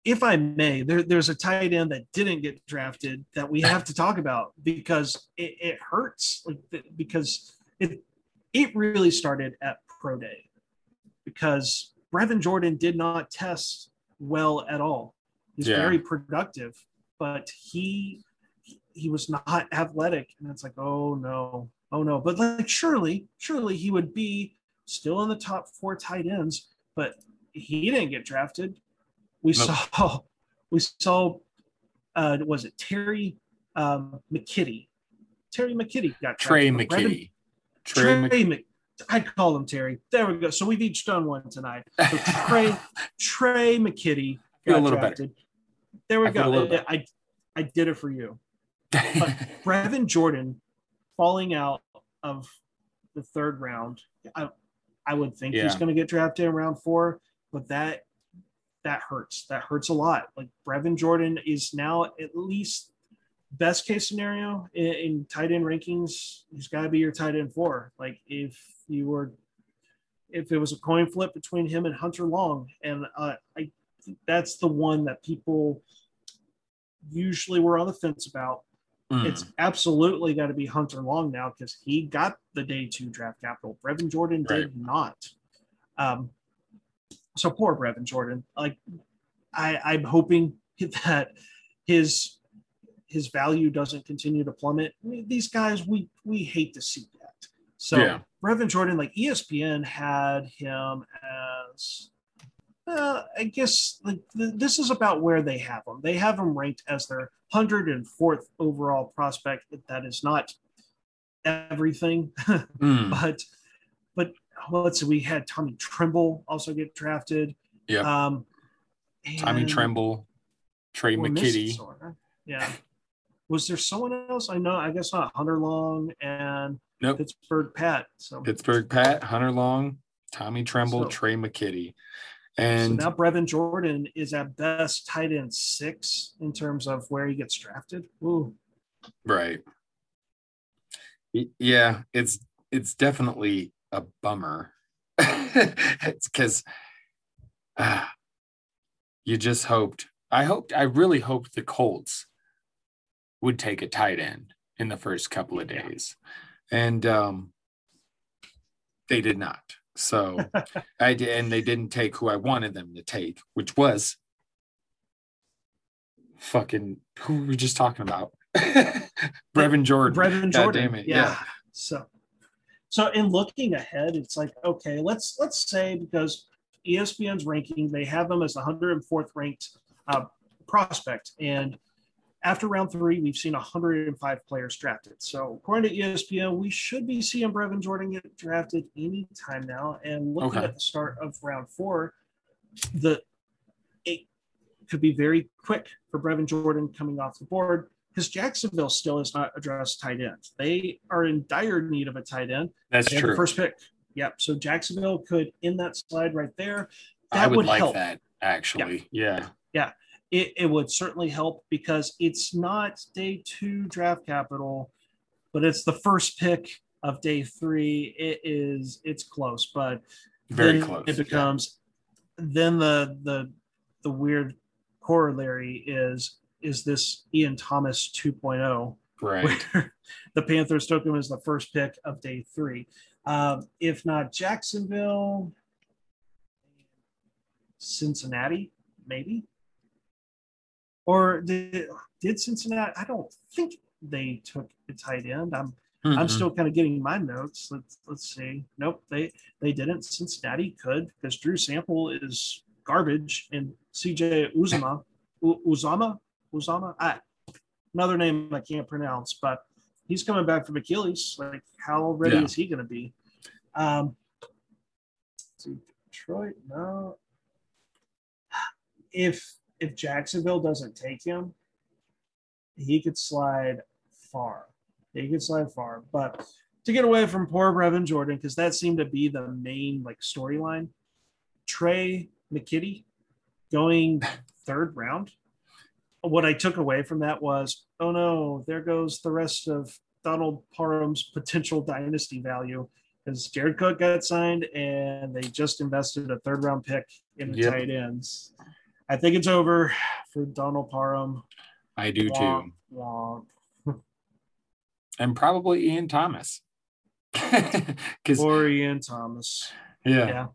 if I may, there, there's a tight end that didn't get drafted that we have to talk about because it, it hurts, like because it it really started at pro day because Brevin Jordan did not test well at all. He's Yeah. very productive, but he he was not athletic, and it's like, oh no, oh no. But like, surely, surely he would be still in the top four tight ends, but he didn't get drafted. We Nope. saw, we saw, uh, was it Terry um, McKitty? Terry McKitty got Trey drafted. Brevin- McKitty. Trey, Trey, Mc- I call him Terry. There we go. So we've each done one tonight. So Trey Trey McKitty got little better. drafted. There we I go. better. I I did it for you. Brevin Jordan falling out of the third round. I I would think he's going to get drafted in round four, but that that hurts. That hurts a lot. Like Brevin Jordan is now at least best case scenario in, in tight end rankings. He's got to be your tight end four. Like if you were, if it was a coin flip between him and Hunter Long, and uh, I that's the one that people usually were on the fence about. Mm. It's absolutely got to be Hunter Long now because he got the day two draft capital. Brevin Jordan did not. Um, so poor Brevin Jordan. Like I, I'm hoping that his his value doesn't continue to plummet. I mean, these guys, we we hate to see that. So Yeah. Brevin Jordan, like ESPN had him as uh, I guess like th- this is about where they have him. They have him ranked as their 104th overall prospect. That is not everything, Mm, but but well, let's see. We had Tommy Tremble also get drafted. Yeah. Um, Tommy and Tremble, Trey McKitty. Yeah. Was there someone else? I know. I guess not. Hunter Long and Nope. Pittsburgh Pat. So, Pittsburgh Pat, Hunter Long, Tommy Tremble, So- Trey McKitty. So And now Brevin Jordan is at best tight end six in terms of where he gets drafted. Ooh. right. Yeah, it's it's definitely a bummer. it's because uh, you just hoped. I hoped. I really hoped the Colts would take a tight end in the first couple of days, and um, they did not. So I did, and they didn't take who I wanted them to take, which was fucking who we were just talking about, Brevin Jordan. Brevin God Jordan. damn it, yeah. yeah. So, so in looking ahead, it's like okay, let's let's say because ESPN's ranking, they have them as the 104th ranked uh, prospect, and after round three, we've seen 105 players drafted. So according to ESPN, we should be seeing Brevin Jordan get drafted anytime now. And looking Okay. at the start of round four, the it could be very quick for Brevin Jordan coming off the board because Jacksonville still has not addressed tight ends. They are in dire need of a tight end. That's They have the true. first pick. Yep. So Jacksonville could in that slide right there. I would, would like help. that actually. Yeah. Yeah. It, it would certainly help because it's not day two draft capital, but it's the first pick of day three. It is it's close, but Very close. It yeah. becomes then the the the weird corollary is is this Ian Thomas 2.0 right. the Panthers took him as the first pick of day three. Um, if not Jacksonville, Cincinnati, maybe. Or did, did Cincinnati? I don't think they took a tight end. I'm I'm Mhm. still kind of getting my notes. Let's let's see. Nope, they they didn't. Cincinnati could because Drew Sample is garbage and CJ Uzomah Uzomah Uzomah. I, another name I can't pronounce, but he's coming back from Achilles. Like, how ready Yeah. is he going to be? Um, Detroit, no. If if Jacksonville doesn't take him, he could slide far. He could slide far, but to get away from poor Brevin Jordan, because that seemed to be the main like storyline. Trey McKitty going third round. What I took away from that was, oh no, there goes the rest of Donald Parham's potential dynasty value because Jared Cook got signed and they just invested a third round pick in the Yep. tight ends. I think it's over for Donald Parham. I do too. Womp, womp. And probably Ian Thomas. Because Or Ian Thomas. yeah, Yeah.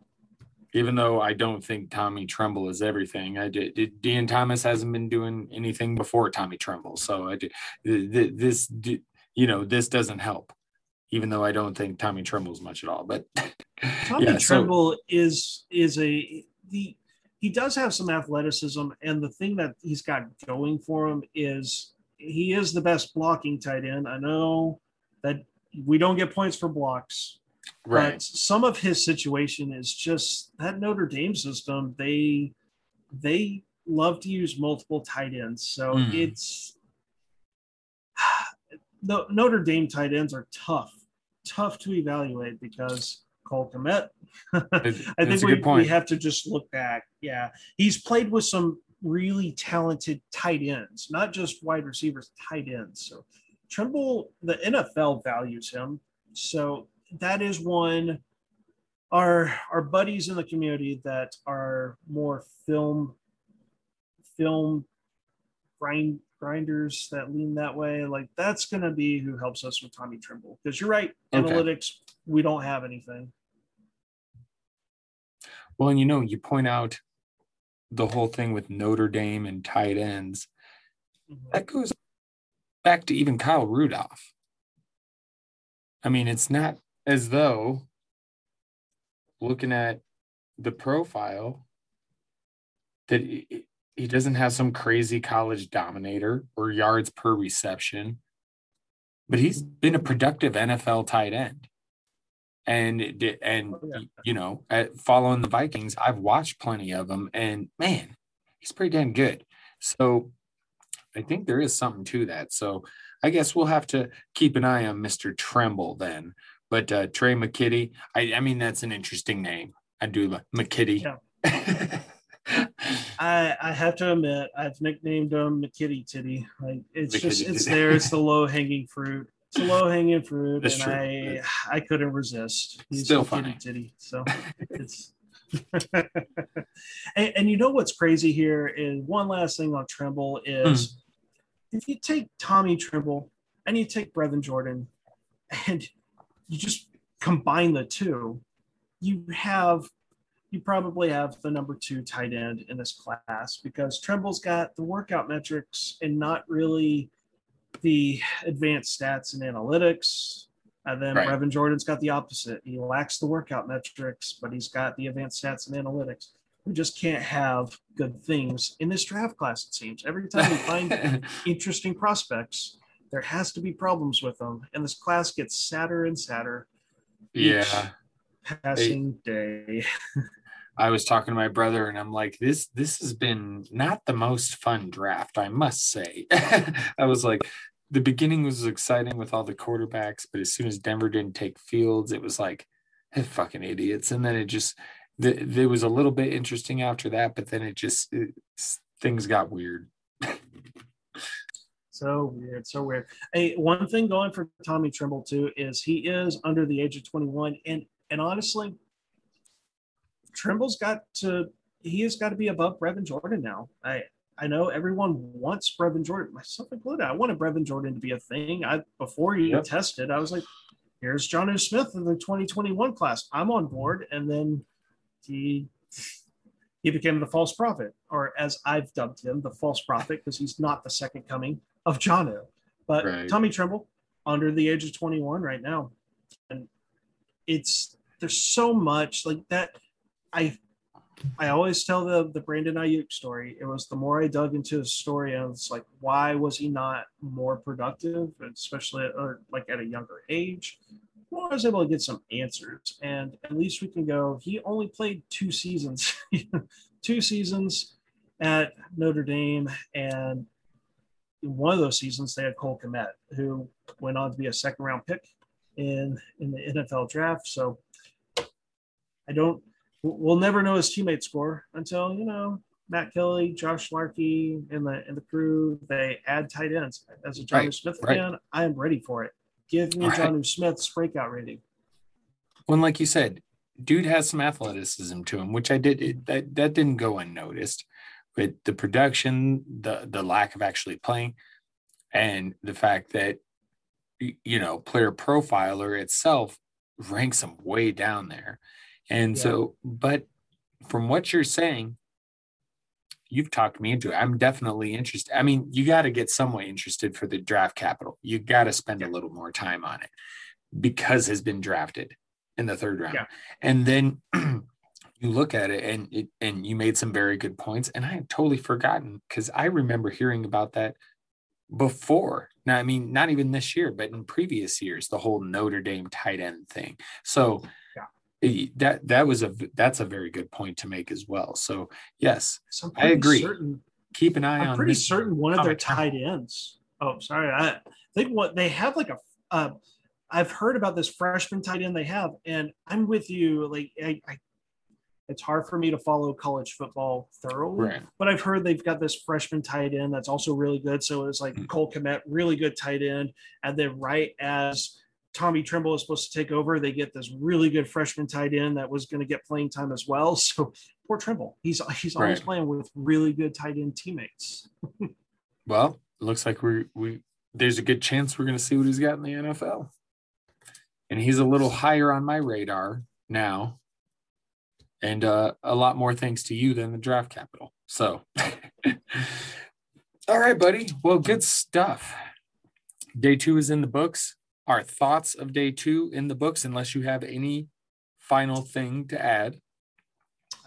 even though I don't think Tommy Tremble is everything, I did. did Ian Thomas hasn't been doing anything before Tommy Tremble, so I did, th- th- this, you know, this doesn't help. Even though I don't think Tommy Tremble's much at all, but Tommy yeah, so Tremble is is a the he does have some athleticism, and the thing that he's got going for him is he is the best blocking tight end. I know that we don't get points for blocks, but right, some of his situation is just that Notre Dame system. They they love to use multiple tight ends, so Mm. it's the Notre Dame tight ends are tough, tough to evaluate because Cole Kmet. I think we, we have to just look back. Yeah, he's played with some really talented tight ends, not just wide receivers, tight ends. So Tremble, the NFL values him. So that is one. Our our buddies in the community that are more film film grind grinders that lean that way, like that's gonna be who helps us with Tommy Tremble. Because you're right, Okay. analytics, we don't have anything. Well, and you know, you point out the whole thing with Notre Dame and tight ends. Mhm. That goes back to even Kyle Rudolph. I mean, it's not as though looking at the profile that he doesn't have some crazy college dominator or yards per reception, but he's been a productive NFL tight end. And and Oh, yeah. you know, following the Vikings, I've watched plenty of them, and man, he's pretty damn good. So I think there is something to that. So I guess we'll have to keep an eye on Mr. Tremble then. But uh, Trey McKitty, I, I mean, that's an interesting name. I do like McKitty. I, I have to admit, I've nicknamed him McKitty Titty. Like it's just it's there. It's the low hanging fruit. It's low hanging fruit, That's and true. I I couldn't resist. He's Still funny. Titty. So it's. and, and you know what's crazy here is one last thing on Tremble is Hmm. if you take Tommy Tremble and you take Brevin Jordan and you just combine the two, you have you probably have the number two tight end in this class because Tremble's got the workout metrics and not really the advanced stats and analytics. And then Right. Brevin Jordan's got the opposite. He lacks the workout metrics, but he's got the advanced stats and analytics. We just can't have good things in this draft class, it seems. Every time we find interesting prospects, there has to be problems with them. And this class gets sadder and sadder yeah. passing day. I was talking to my brother and I'm like, this this has been not the most fun draft, I must say. I was like, the beginning was exciting with all the quarterbacks, but as soon as Denver didn't take fields, it was like, "Eh, fucking idiots. And then it just the, was a little bit interesting after that, but then it just it, things got weird. So weird, so weird. Hey, one thing going for Tommy Tremble too is he is under the age of 21, and and honestly, Tremble's got to he has got to be above Brevin Jordan now. I I know everyone wants Brevin Jordan, myself included. I wanted Brevin Jordan to be a thing. I before he Yep. tested, I was like, here's Jonnu Smith in the 2021 class. I'm on board, and then he he became the false prophet, or as I've dubbed him, the false prophet, because he's not the second coming of Jonnu. But Right. Tommy Tremble, under the age of 21 right now. And it's there's so much like that. I I always tell the the Brandon Aiyuk story. It was the more I dug into his story, I was like, why was he not more productive, especially or like at a younger age? Well, I was able to get some answers, and at least we can go. He only played two seasons, two seasons at Notre Dame, and in one of those seasons they had Cole Kmet, who went on to be a second round pick in in the NFL draft. So I don't. We'll never know his teammate score until you know Matt Kelly, Josh Larkey, and the and the crew. They add tight ends. As a Jonnu Right, Smith right. fan, I am ready for it. Give me All right. Smith's breakout rating. When, like you said, dude has some athleticism to him, which I did it, that that didn't go unnoticed. But the production, the the lack of actually playing, and the fact that you know player profiler itself ranks him way down there, and Yeah. so but from what you're saying, you've talked me into it. I'm definitely interested. I mean, you got to get somewhat interested for the draft capital. You got to spend a little more time on it because has been drafted in the third round. Yeah. And then you look at it and it, and you made some very good points and I had totally forgotten cuz I remember hearing about that before. Now I mean not even this year but in previous years the whole Notre Dame tight end thing. So that that was a that's a very good point to make as well. So yes, So I agree. Certain, keep an eye I'm on pretty Mr. certain one of their Tommy tight ends. Oh, sorry. I think what they have like a. Uh, I've heard about this freshman tight end they have, and I'm with you. Like, I, I, it's hard for me to follow college football thoroughly, Right. but I've heard they've got this freshman tight end that's also really good. So it's like Mhm. Cole Kmet, really good tight end, and then right as Tommy Tremble is supposed to take over, they get this really good freshman tight end that was going to get playing time as well. So poor Tremble, he's he's always playing with really good tight end teammates. Well, it looks like we we there's a good chance we're going to see what he's got in the NFL. And he's a little higher on my radar now and uh, a lot more thanks to you than the draft capital. So, all right, buddy. Well, good stuff. Day two is in the books. Our thoughts of day two in the books, unless you have any final thing to add.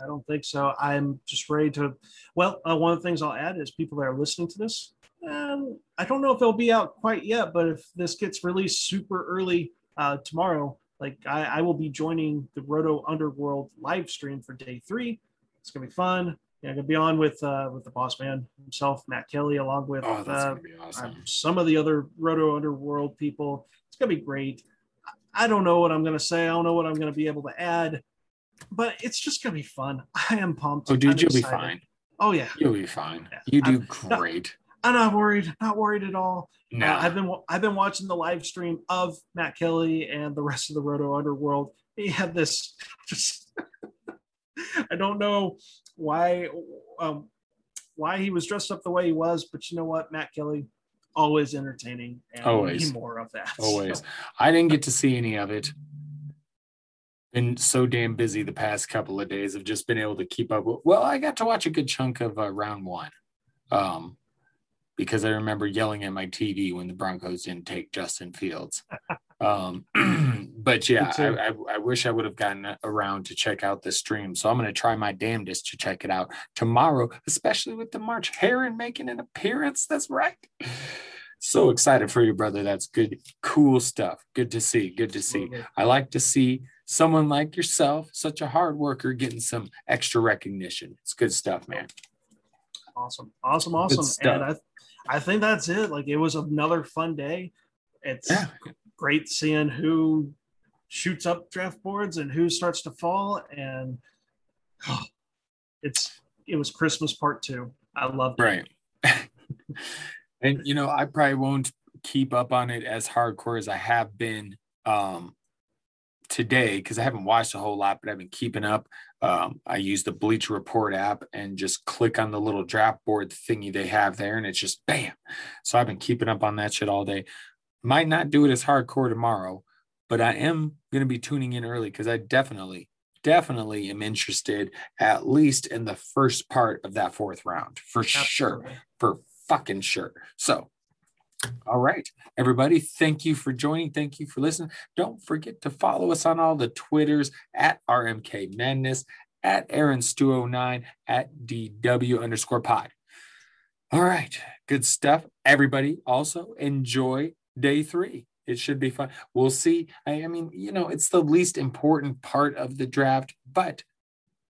I don't think so. I'm just ready to. Well, uh, one of the things I'll add is people that are listening to this. Um, I don't know if it'll be out quite yet, but if this gets released super early uh, tomorrow, like I, I, will be joining the Roto Underworld live stream for day three. It's gonna be fun. Yeah, I'm gonna be on with uh, with the boss man himself, Matt Kelly, along with oh, uh, awesome. some of the other Roto Underworld people. It's gonna be great. I don't know what I'm gonna say. I don't know what I'm gonna be able to add but it's just gonna be fun. I am pumped. Oh, dude, I'm you'll excited. be fine. Oh yeah, you'll be fine. Yeah. You do I'm great. Not, I'm not worried. Not worried at all. No, uh, I've been I've been watching the live stream of Matt Kelly and the rest of the Roto Underworld. He had this just. I don't know why um, why he was dressed up the way he was, but you know what, Matt Kelly, always entertaining. And always more of that. Always. So. I didn't get to see any of it been so damn busy the past couple of days Have just been able to keep up well i got to watch a good chunk of uh, round one um, because i remember yelling at my tv when the broncos didn't take justin fields um, but yeah I, I, I, wish i would have gotten around to check out the stream so i'm going to try my damnedest to check it out tomorrow especially with the march heron making an appearance that's right so excited for you brother that's good cool stuff good to see good to see i like to see someone like yourself, such a hard worker, getting some extra recognition. It's good stuff, man. Awesome. Awesome. Awesome. And I, I think that's it. Like it was another fun day. It's yeah. great seeing who shoots up draft boards and who starts to fall. And oh, it's it was Christmas part two. I love it. Right. and you know, I probably won't keep up on it as hardcore as I have been um today because I haven't watched a whole lot, but I've been keeping up. Um, I use the Bleacher Report app and just click on the little draft board thingy they have there, and it's just bam. So I've been keeping up on that shit all day. Might not do it as hardcore tomorrow, but I am going to be tuning in early because I definitely, definitely am interested at least in the first part of that fourth round for Absolutely. sure, for fucking sure. So all right, everybody. Thank you for joining. Thank you for listening. Don't forget to follow us on all the Twitters at RMK Madness, at Aaron Stu09, at DW underscore pod. All right, good stuff. Everybody also enjoy day three. It should be fun. We'll see. I, I mean, you know, it's the least important part of the draft, but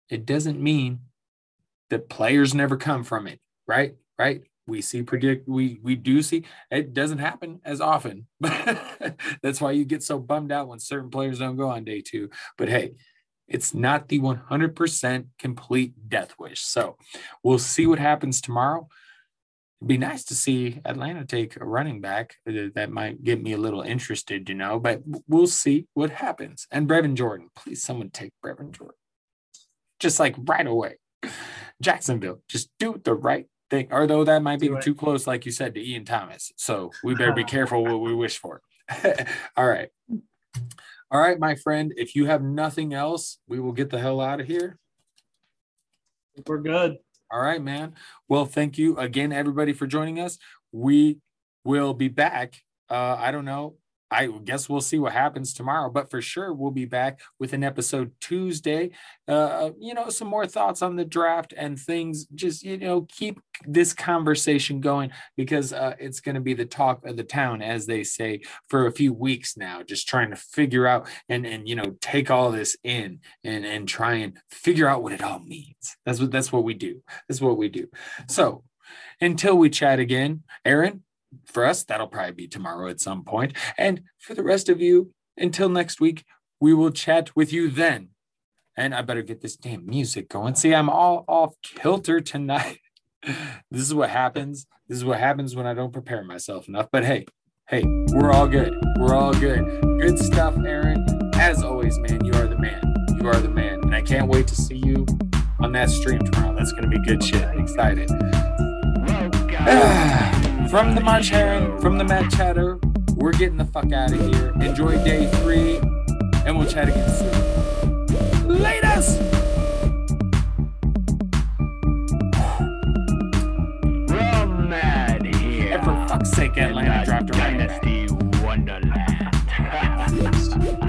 it doesn't mean that players never come from it, right? Right? We see predict we we do see. It doesn't happen as often. That's why you get so bummed out when certain players don't go on day two. But hey it's not the 100% complete death wish. So we'll see what happens tomorrow. It'd be nice to see atlanta take a running back uh, that might get me a little interested you know but we'll see what happens. And brevin jordan please someone take brevin jordan. Just like right away. Jacksonville just do the right thing, although that might be too close, like you said, to Ian Thomas. So we better be careful what we wish for. All right. All right, my friend. If you have nothing else, we will get the hell out of here. We're good. All right, man. Well, thank you again, everybody, for joining us. We will be back. Uh, I don't know, I guess we'll see what happens tomorrow, but for sure we'll be back with an episode Tuesday. Uh, you know, some more thoughts on the draft and things. Just you know, keep this conversation going because uh, it's going to be the talk of the town, as they say, for a few weeks now. Just trying to figure out and and you know take all this in and and try and figure out what it all means. That's what that's what we do. That's what we do. So until we chat again, Aaron, for us, that'll probably be tomorrow at some point. And for the rest of you, until next week, we will chat with you then. And I better get this damn music going. See, I'm all off kilter tonight. this is what happens. This is what happens when I don't prepare myself enough. But hey, hey, we're all good. We're all good. Good stuff, Aaron. As always, man, you are the man. You are the man. And I can't wait to see you on that stream tomorrow. That's going to be good shit. Excited. From the March Heron, from the Matt Chatter, we're getting the fuck out of here. Enjoy day three, and we'll chat again soon. Latest! From Mad here. And for fuck's sake, Atlanta dropped a right back. Wonderland.